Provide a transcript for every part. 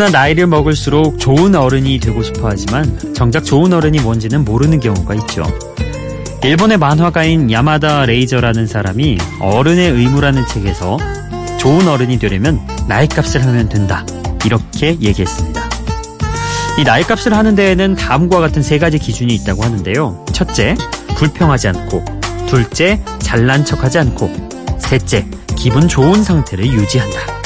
누구나 나이를 먹을수록 좋은 어른이 되고 싶어 하지만 정작 좋은 어른이 뭔지는 모르는 경우가 있죠. 일본의 만화가인 야마다 레이저라는 사람이 어른의 의무라는 책에서 좋은 어른이 되려면 나이값을 하면 된다. 이렇게 얘기했습니다. 이 나이값을 하는 데에는 다음과 같은 세 가지 기준이 있다고 하는데요. 첫째, 불평하지 않고. 둘째, 잘난 척하지 않고. 셋째, 기분 좋은 상태를 유지한다.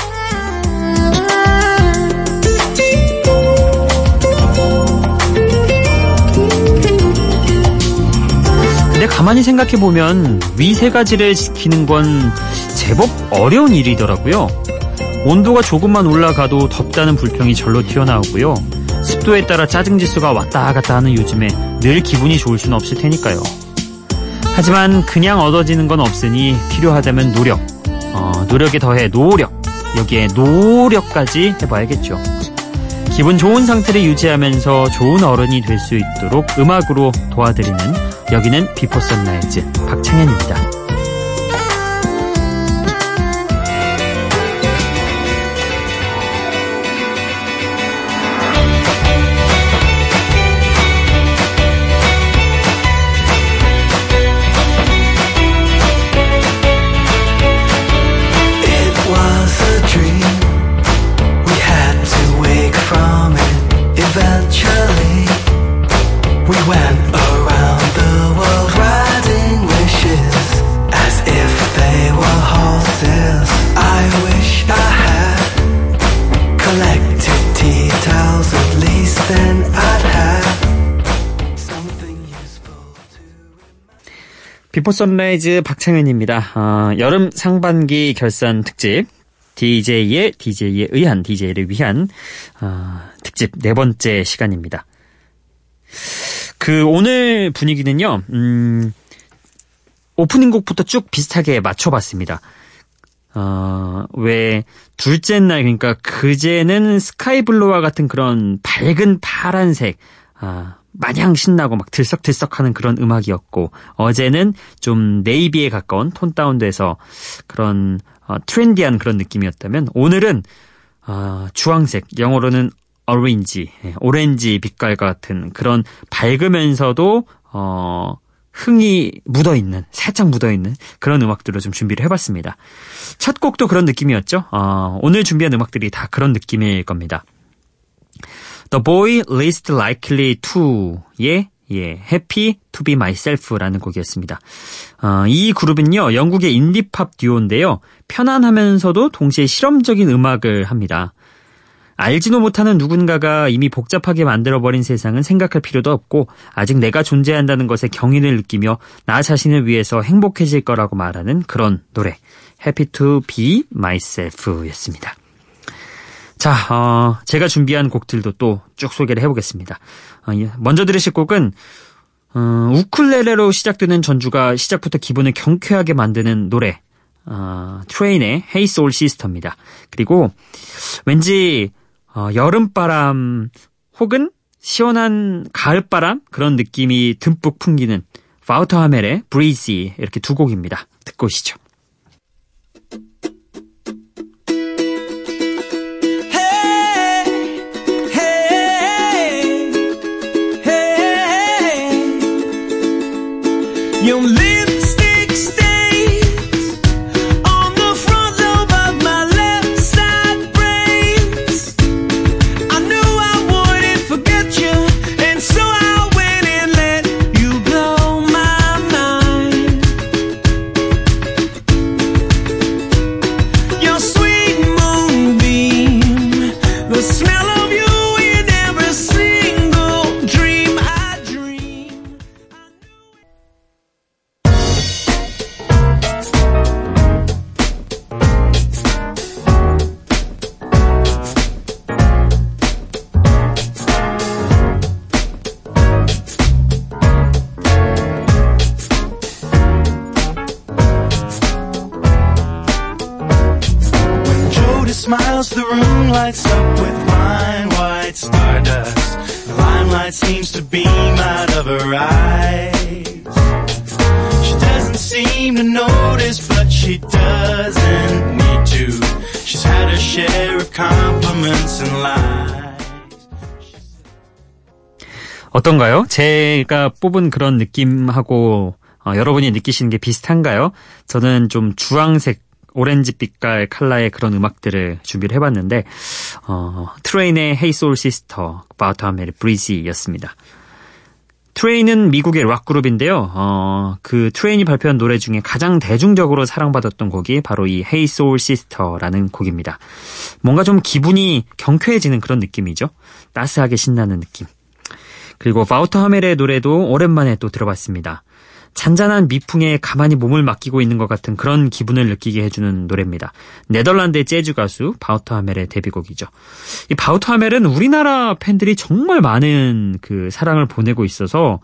근데 가만히 생각해보면 위 세 가지를 지키는 건 제법 어려운 일이더라고요. 온도가 조금만 올라가도 덥다는 불평이 절로 튀어나오고요. 습도에 따라 짜증 지수가 왔다 갔다 하는 요즘에 늘 기분이 좋을 수는 없을 테니까요. 하지만 그냥 얻어지는 건 없으니 필요하다면 노력, 어, 노력에 더해 노력, 여기에 노력까지 해봐야겠죠. 기분 좋은 상태를 유지하면서 좋은 어른이 될 수 있도록 음악으로 도와드리는 여기는 비포 선라이즈 박창현입니다. 비포 선라이즈 박창현입니다. 어, 여름 상반기 결산 특집 DJ의 DJ에 의한 DJ를 위한 어, 특집 네 번째 시간입니다. 그 오늘 분위기는요. 음, 오프닝 곡부터 쭉 비슷하게 맞춰봤습니다. 어, 왜 둘째 날 그러니까 그제는 sky blue와 같은 그런 밝은 파란색 아, 마냥 신나고 막 들썩들썩하는 그런 음악이었고 어제는 좀 navy에 가까운 tone down돼서 그런 어, trendy한 그런 느낌이었다면 오늘은 어, 주황색 영어로는 오렌지 예, 오렌지 빛깔과 같은 그런 밝으면서도 어, 흥이 묻어 있는 살짝 묻어 있는 그런 음악들을 좀 준비를 해봤습니다. 첫 곡도 그런 느낌이었죠. 어, 오늘 준비한 음악들이 다 그런 느낌일 겁니다. The Boy Least Likely To의 예, Happy to be Myself라는 곡이었습니다. 어, 이 그룹은요, 영국의 인디팝 듀오인데요. 편안하면서도 동시에 실험적인 음악을 합니다. 알지도 못하는 누군가가 이미 복잡하게 만들어버린 세상은 생각할 필요도 없고 아직 내가 존재한다는 것에 경의를 느끼며 나 자신을 위해서 행복해질 거라고 말하는 그런 노래 Happy to be Myself 였습니다. 자, 어, 제가 준비한 곡들도 또 쭉 소개를 해보겠습니다. 어, 예, 먼저 들으실 곡은 어, 우쿨렐레로 시작되는 전주가 시작부터 기분을 경쾌하게 만드는 노래 어, 트레인의 Hey Soul Sister입니다. 그리고 왠지 어, 여름바람 혹은 시원한 가을바람 그런 느낌이 듬뿍 풍기는 바우터 하멜의 Breezy 이렇게 두 곡입니다. 듣고 오시죠. You live smiles, the room lights up with fine white stardust. The limelight seems to beam out of her eyes. She doesn't seem to notice, but she doesn't need to. She's had her share of compliments and lies. 어떤가요? 제가 뽑은 그런 느낌하고 어, 여러분이 느끼시는 게 비슷한가요? 저는 좀 주황색 오렌지 빛깔 칼라의 그런 음악들을 준비를 해봤는데 어, 트레인의 Hey Soul Sister, 바우터하멜의 Breezy였습니다. 트레인은 미국의 락 그룹인데요. 어, 그 트레인이 발표한 노래 중에 가장 대중적으로 사랑받았던 곡이 바로 이 Hey Soul Sister라는 곡입니다. 뭔가 좀 기분이 경쾌해지는 그런 느낌이죠. 따스하게 신나는 느낌. 그리고 바우터 하멜의 노래도 오랜만에 또 들어봤습니다. 잔잔한 미풍에 가만히 몸을 맡기고 있는 것 같은 그런 기분을 느끼게 해주는 노래입니다. 네덜란드의 재즈 가수 바우터 하멜의 데뷔곡이죠. 이 바우터 하멜은 우리나라 팬들이 정말 많은 그 사랑을 보내고 있어서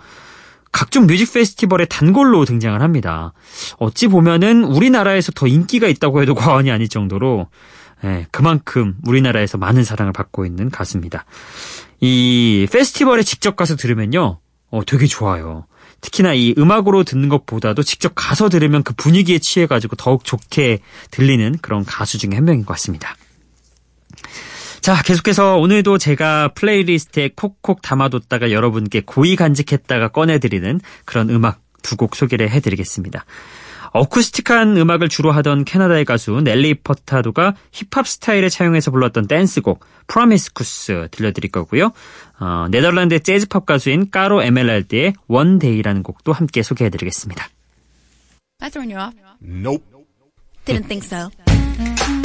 각종 뮤직 페스티벌에 단골로 등장을 합니다. 어찌 보면은 우리나라에서 더 인기가 있다고 해도 과언이 아닐 정도로 예, 그만큼 우리나라에서 많은 사랑을 받고 있는 가수입니다. 이 페스티벌에 직접 가서 들으면요, 어, 되게 좋아요. 특히나 이 음악으로 듣는 것보다도 직접 가서 들으면 그 분위기에 취해가지고 더욱 좋게 들리는 그런 가수 중에 한 명인 것 같습니다. 자, 계속해서 오늘도 제가 playlist에 콕콕 담아뒀다가 여러분께 고이 간직했다가 꺼내드리는 그런 음악 두 곡 소개를 해드리겠습니다. acoustic한 음악을 주로 하던 캐나다의 가수 넬리 퍼타도가 힙합 스타일을 차용해서 불렀던 댄스곡 Promiscuous 들려드릴 거고요. 어, 네덜란드 재즈팝 가수인 까로 에멜랄드의 원데이라는 곡도 함께 소개해드리겠습니다. I throwing you off? Nope. Didn't think so.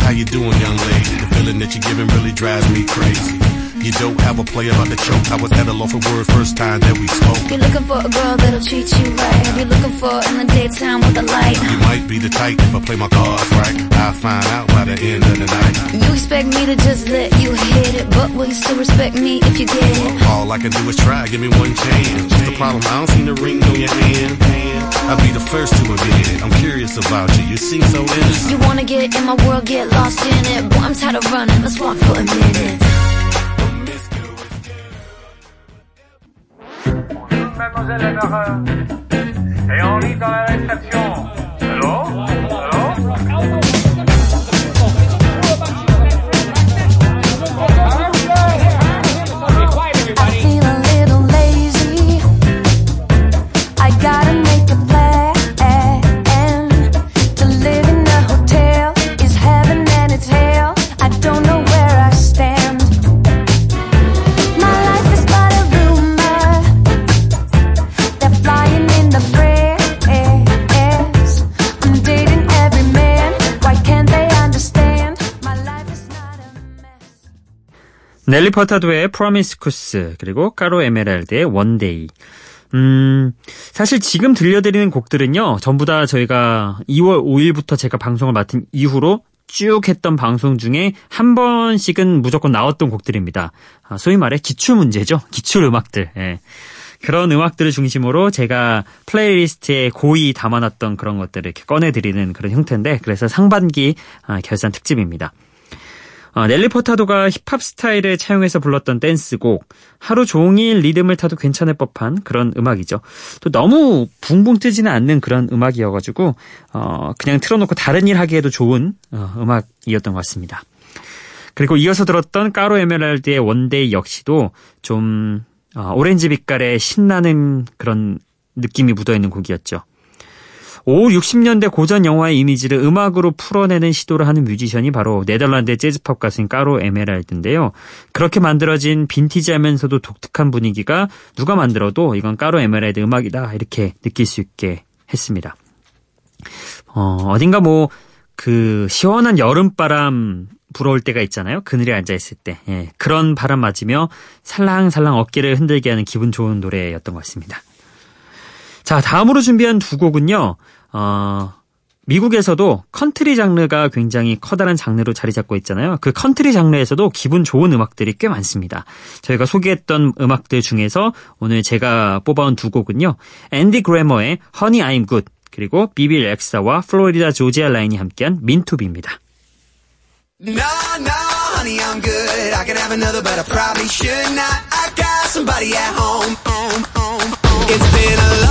How you doing, young lady? The feeling that you're giving really drives me crazy. You don't have a player about to choke. I was at a loss for words first time that we spoke. You're looking for a girl that'll treat you right. You're looking for in the daytime with a light. You might be the type if I play my cards right. I'll find out by the end of the night. You expect me to just let you hit it, but will you still respect me if you get it? All I can do is try, give me one chance. What's the problem? I don't see the ring on your hand. I'll be the first to admit it. I'm curious about you. You seem so innocent. You wanna get in my world, get lost in it. Boy, I'm tired of running. Let's walk for a minute. Mademoiselle Lemmereur. Et on lit dans la réception. Allô? Allô? 넬리 퍼타도의 Promiscuous 그리고 까로 에메랄드의 One Day 음, 사실 지금 들려드리는 곡들은요, 전부 다 저희가 2월 5일부터 제가 방송을 맡은 이후로 쭉 했던 방송 중에 한 번씩은 무조건 나왔던 곡들입니다. 아, 소위 말해 기출 문제죠. 기출 음악들. 예. 그런 음악들을 중심으로 제가 플레이리스트에 고이 담아놨던 그런 것들을 이렇게 꺼내드리는 그런 형태인데, 그래서 상반기 아, 결산 특집입니다. 어, 넬리 퍼타도가 힙합 스타일을 차용해서 불렀던 댄스곡 하루 종일 리듬을 타도 괜찮을 법한 그런 음악이죠. 또 너무 붕붕 뜨지는 않는 그런 음악이어가지고 어, 그냥 틀어놓고 다른 일 하기에도 좋은 어, 음악이었던 것 같습니다. 그리고 이어서 들었던 까로 에메랄드의 One Day 역시도 좀 어, 오렌지 빛깔의 신나는 그런 느낌이 묻어있는 곡이었죠. 5, 60년대 고전 영화의 이미지를 음악으로 풀어내는 시도를 하는 뮤지션이 바로 네덜란드의 재즈팝 가수인 까로 에메랄드인데요. 그렇게 만들어진 빈티지하면서도 독특한 분위기가 누가 만들어도 이건 까로 에메랄드 음악이다 이렇게 느낄 수 있게 했습니다. 어, 어딘가 뭐 그 시원한 여름바람 불어올 때가 있잖아요. 그늘에 앉아있을 때. 예, 그런 바람 맞으며 살랑살랑 어깨를 흔들게 하는 기분 좋은 노래였던 것 같습니다. 자, 다음으로 준비한 두 곡은요. 어, 미국에서도 컨트리 장르가 굉장히 커다란 장르로 자리 잡고 있잖아요. 그 컨트리 장르에서도 기분 좋은 음악들이 꽤 많습니다. 저희가 소개했던 음악들 중에서 오늘 제가 뽑아온 두 곡은요. 앤디 그래머의 Honey I'm Good 그리고 비비 렉사와 플로리다 조지아 라인이 함께한 Meant to Be입니다. No, no, honey, I'm good. I can have another, but I probably should not. I got somebody at home. home, home, home. It's been a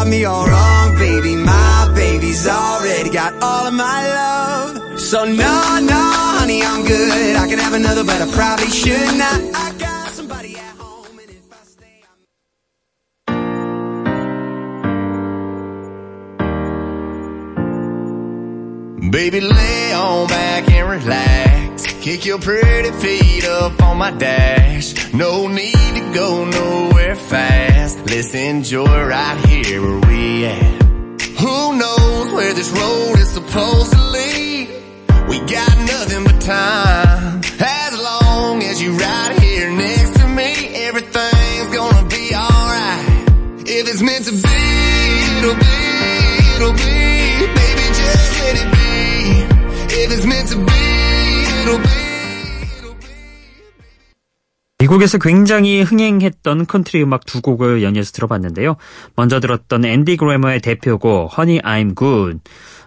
got me all wrong, baby. My baby's already got all of my love. So no, no, honey, I'm good. I could have another, but I probably should not. I got somebody at home, and if I stay, Baby, lay on back and relax. Kick your pretty feet up on my dash. No need to go nowhere fast. Let's enjoy right here where we at. Who knows where this road is supposed to lead? We got nothing but time. 미국에서 굉장히 흥행했던 컨트리 음악 두 곡을 연이어서 들어봤는데요. 먼저 들었던 앤디 그래머의 대표곡 Honey I'm Good.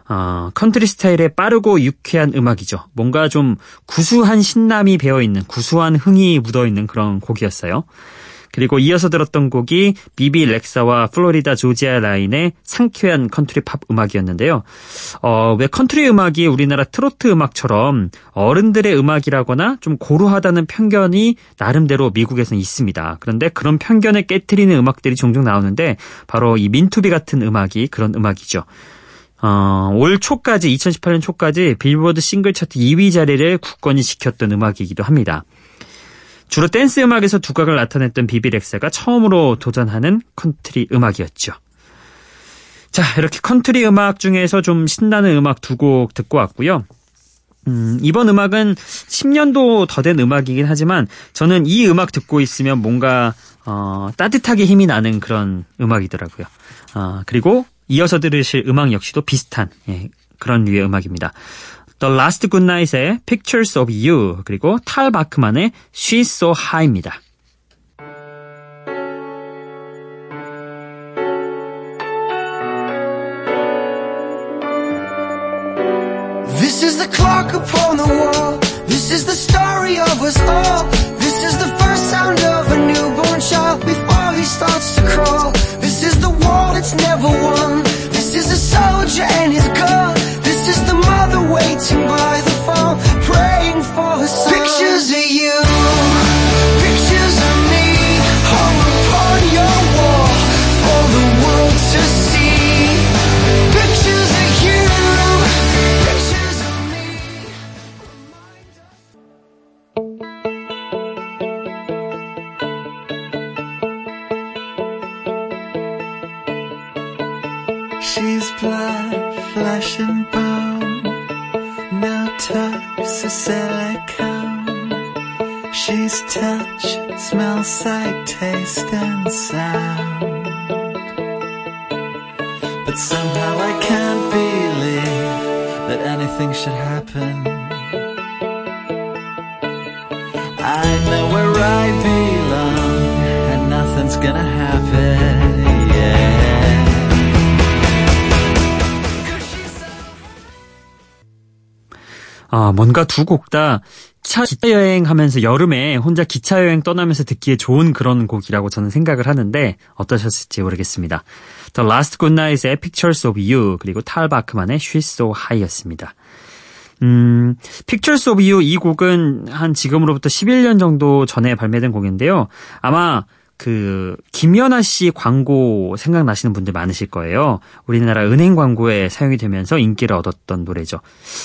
어, 컨트리 스타일의 빠르고 유쾌한 음악이죠. 뭔가 좀 구수한 신남이 배어있는 구수한 흥이 묻어있는 그런 곡이었어요. 그리고 이어서 들었던 곡이 비비 렉사와 플로리다 조지아 라인의 상쾌한 컨트리 팝 음악이었는데요. 어, 왜 컨트리 음악이 우리나라 트로트 음악처럼 어른들의 음악이라거나 좀 고루하다는 편견이 나름대로 미국에서는 있습니다. 그런데 그런 편견을 깨뜨리는 음악들이 종종 나오는데 바로 이 Meant to Be 같은 음악이 그런 음악이죠. 어, 올 초까지 2018년 초까지 빌보드 싱글 차트 2위 자리를 굳건히 지켰던 음악이기도 합니다. 주로 댄스 음악에서 두각을 나타냈던 비비 렉사가 처음으로 도전하는 컨트리 음악이었죠. 자, 이렇게 컨트리 음악 중에서 좀 신나는 음악 두 곡 듣고 왔고요. 음, 이번 음악은 10년도 더 된 음악이긴 하지만 저는 이 음악 듣고 있으면 뭔가 어, 따뜻하게 힘이 나는 그런 음악이더라고요. 어, 그리고 이어서 들으실 음악 역시도 비슷한 예, 그런 류의 음악입니다. The Last Good Night의 Pictures of You 그리고 탈 바크만의 She's So High입니다. This is the clock upon the wall. This is the story of us all. And sound. But somehow I can't believe that anything should happen. I know where I belong, and nothing's gonna happen. 뭔가 두 곡 다 차 기차 여행하면서 여름에 혼자 기차 여행 떠나면서 듣기에 좋은 그런 곡이라고 저는 생각을 하는데 어떠셨을지 모르겠습니다. The Last Good Night의 Pictures of You 그리고 탈 바크만의 She's So High였습니다. 음, Pictures of You 이 곡은 한 지금으로부터 11년 정도 전에 발매된 곡인데요. 아마 그 김연아 씨 광고 생각나시는 분들 많으실 거예요. 우리나라 은행 광고에 사용이 되면서 인기를 얻었던 노래죠.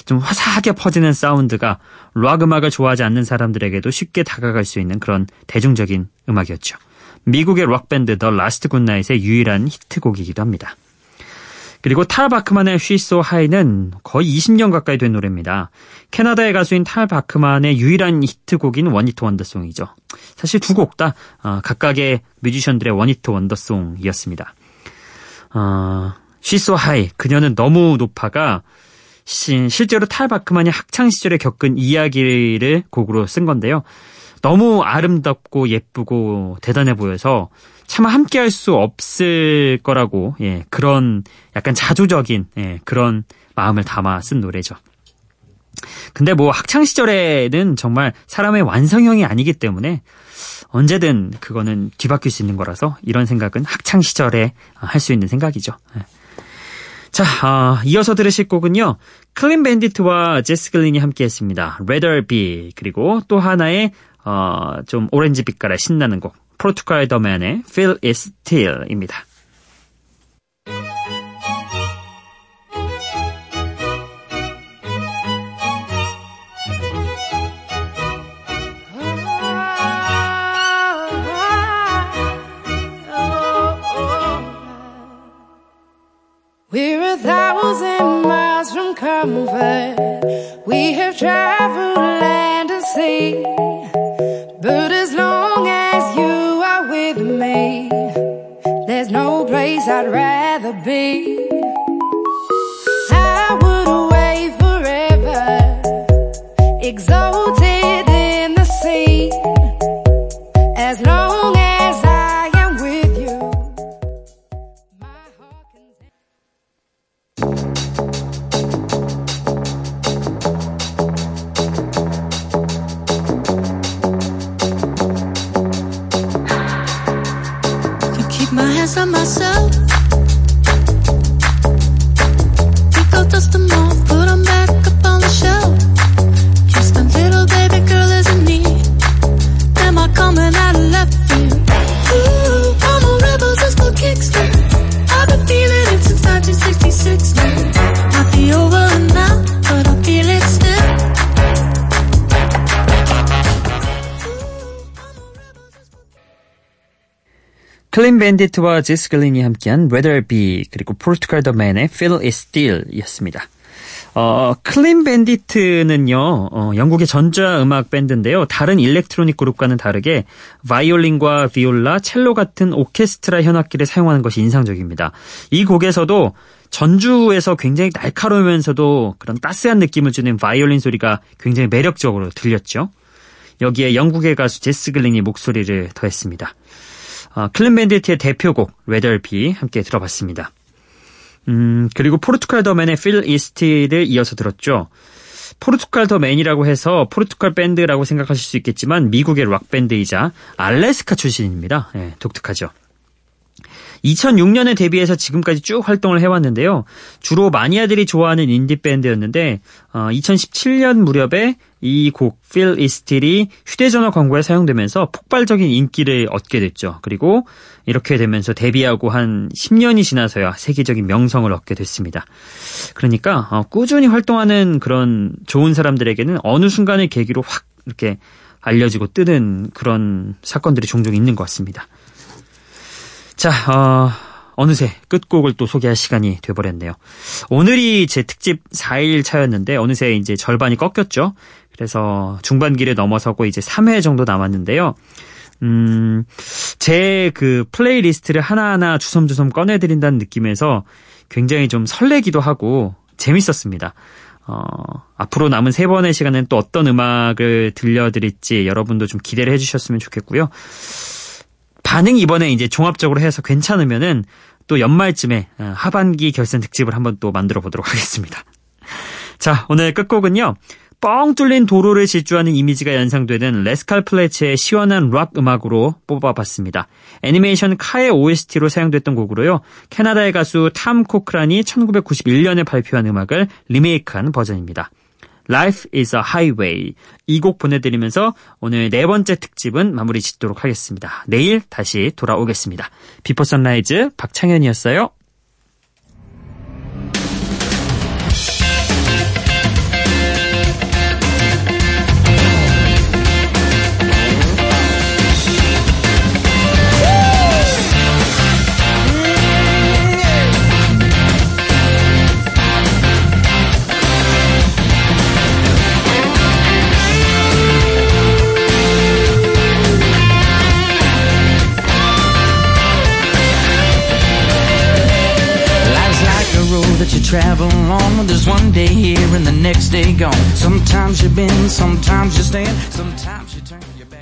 좀 화사하게 퍼지는 사운드가 락 음악을 좋아하지 않는 사람들에게도 쉽게 다가갈 수 있는 그런 대중적인 음악이었죠. 미국의 락 밴드 더 라스트 굿나잇의 유일한 히트곡이기도 합니다. 그리고 탈 바크만의 She's So High는 거의 20년 가까이 된 노래입니다. 캐나다의 가수인 탈 바크만의 유일한 히트곡인 one-hit wonder song이죠. 사실 두 곡 다 각각의 뮤지션들의 one-hit wonder song이었습니다. 어, She's So High, 그녀는 너무 높아가 시- 실제로 탈 바크만이 학창 시절에 겪은 이야기를 곡으로 쓴 건데요. 너무 아름답고 예쁘고 대단해 보여서 차마 함께 할 수 없을 거라고 예, 그런 약간 자조적인 예, 그런 마음을 담아 쓴 노래죠. 근데 뭐 학창 시절에는 정말 사람의 완성형이 아니기 때문에 언제든 그거는 뒤바뀔 수 있는 거라서 이런 생각은 학창 시절에 할 수 있는 생각이죠. 네. 자, 어, 이어서 들으실 곡은요. 클린 밴디트와 제스 글린이 함께 했습니다. Be 그리고 또 하나의 어, 좀 오렌지 빛깔의 신나는 곡 포르투갈 더맨의 Feel It Still입니다. Be. 클린 밴디트와 제스 글린이 함께한 Rather Be 그리고 포르투갈 더 맨의 Feel It Still이었습니다. 어, 클린 밴디트는요, 어, 영국의 전자 음악 밴드인데요. 다른 일렉트로닉 그룹과는 다르게 바이올린과 비올라, 첼로 같은 오케스트라 현악기를 사용하는 것이 인상적입니다. 이 곡에서도 전주에서 굉장히 날카로우면서도 그런 따스한 느낌을 주는 바이올린 소리가 굉장히 매력적으로 들렸죠. 여기에 영국의 가수 제스 글린이 목소리를 더했습니다. 어, 클린 밴디트의 대표곡 Be 함께 들어봤습니다. 음, 그리고 포르투갈 더맨의 Feel It Still을 이어서 들었죠. 포르투갈 더맨이라고 해서 포르투갈 밴드라고 생각하실 수 있겠지만 미국의 락 밴드이자 알래스카 출신입니다. 예, 독특하죠. 2006년에 데뷔해서 지금까지 쭉 활동을 해왔는데요. 주로 마니아들이 좋아하는 인디 밴드였는데 어, 2017년 무렵에 이곡 It Still이 휴대전화 광고에 사용되면서 폭발적인 인기를 얻게 됐죠. 그리고 이렇게 되면서 데뷔하고 한 10년이 지나서야 세계적인 명성을 얻게 됐습니다. 그러니까 어, 꾸준히 활동하는 그런 좋은 사람들에게는 어느 순간의 계기로 확 이렇게 알려지고 뜨는 그런 사건들이 종종 있는 것 같습니다. 자, 어, 어느새 끝곡을 또 소개할 시간이 돼버렸네요. 오늘이 제 특집 4일 차였는데 어느새 이제 절반이 꺾였죠. 그래서 중반기를 넘어서고 이제 3회 정도 남았는데요. 음, 제 그 플레이리스트를 하나하나 주섬주섬 꺼내드린다는 느낌에서 굉장히 좀 설레기도 하고 재밌었습니다. 어, 앞으로 남은 세 번의 시간은 또 어떤 음악을 들려드릴지 여러분도 좀 기대를 해주셨으면 좋겠고요. 반응 이번에 이제 종합적으로 해서 괜찮으면은 또 연말쯤에 어, 하반기 결선 특집을 한번 또 만들어 보도록 하겠습니다. 자, 오늘 끝곡은요. 뻥 뚫린 도로를 질주하는 이미지가 연상되는 레스칼 플래츠의 시원한 락 음악으로 뽑아봤습니다. 애니메이션 카의 OST로 사용됐던 곡으로요. 캐나다의 가수 탐 코크란이 1991년에 발표한 음악을 리메이크한 버전입니다. Life is a Highway. 이 곡 보내드리면서 오늘 네 번째 특집은 마무리 짓도록 하겠습니다. 내일 다시 돌아오겠습니다. 비포 선라이즈 박창현이었어요. Gone. Sometimes you bend, sometimes you stand, sometimes you turn your back.